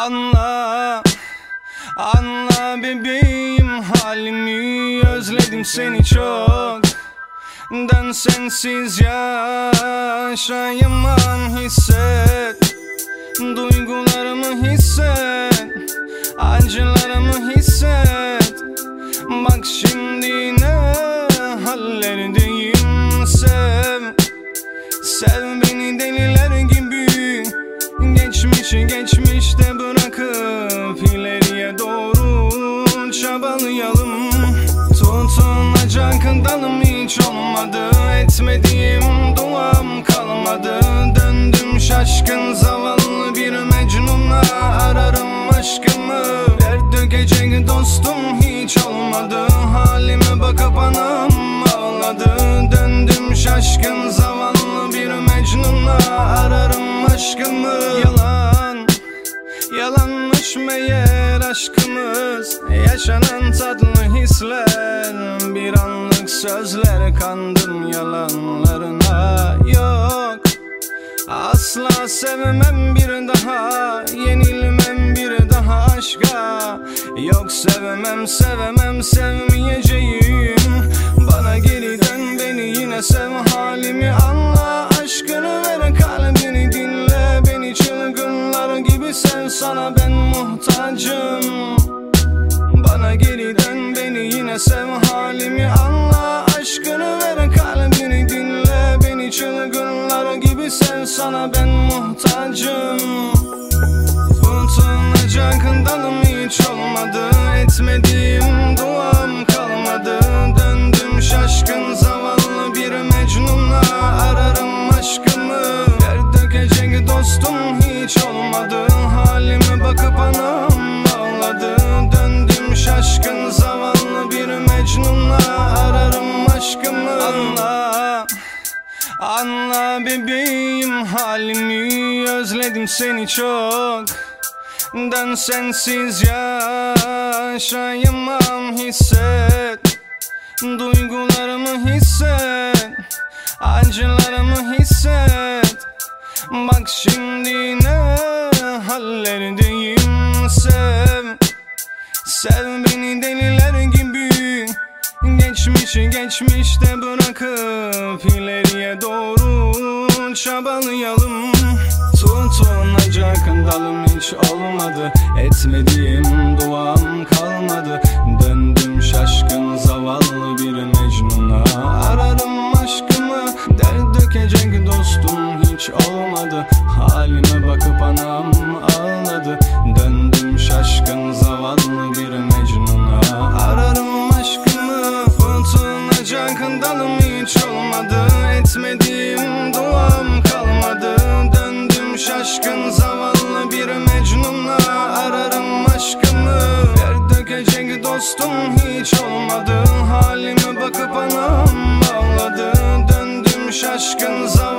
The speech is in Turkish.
Anla Anla bebeğim halimi Özledim seni çok. Dön sensiz yaşayamam hisset. Duygularımı hisset Acılarımı hisset. Bak şimdi doğru çabalayalım. Tutunacak dalım hiç olmadı. Etmediğim duam kalmadı. Döndüm şaşkın zavallı bir mecnuna Ararım aşkımı. Dert dökecek dostum hiç olmadı. Halime bakıp anam ağladı. Döndüm şaşkın zavallı bir mecnuna Ararım aşkımı. Yalan Yalanmış meğer aşkımız Yaşanan tatlı hisler. Bir anlık sözler kandım yalanlarına. Yok Asla sevmem bir daha Yenilmem bir daha aşka. Yok sevmem sevmem sevmeyeceğim ben muhtacım. Bana geri dön beni yine sev halimi anla. Aşkını ver kalbini dinle. Beni çılgınlar gibi sev sana ben Anla bebeğim halimi Özledim seni çok. Dön sensiz yaşayamam hisset. Duygularımı hisset Acılarımı hisset. Bak şimdi ne hallerdeyim Sev. Sev beni deliler gibi. Geçmişi geçmişte bırakıp doğru çabalayalım. Tutunacak dalım hiç olmadı. Etmediğim duam kalmadı. Döndüm şaşkın zavallı bir mecnuna. Ararım aşkımı dert dökecek dostum hiç olmadı. Halime bakıp anam ağladı. Döndüm şaşkın zavallı bir bakıp ağladı. Döndüm şaşkın zavallı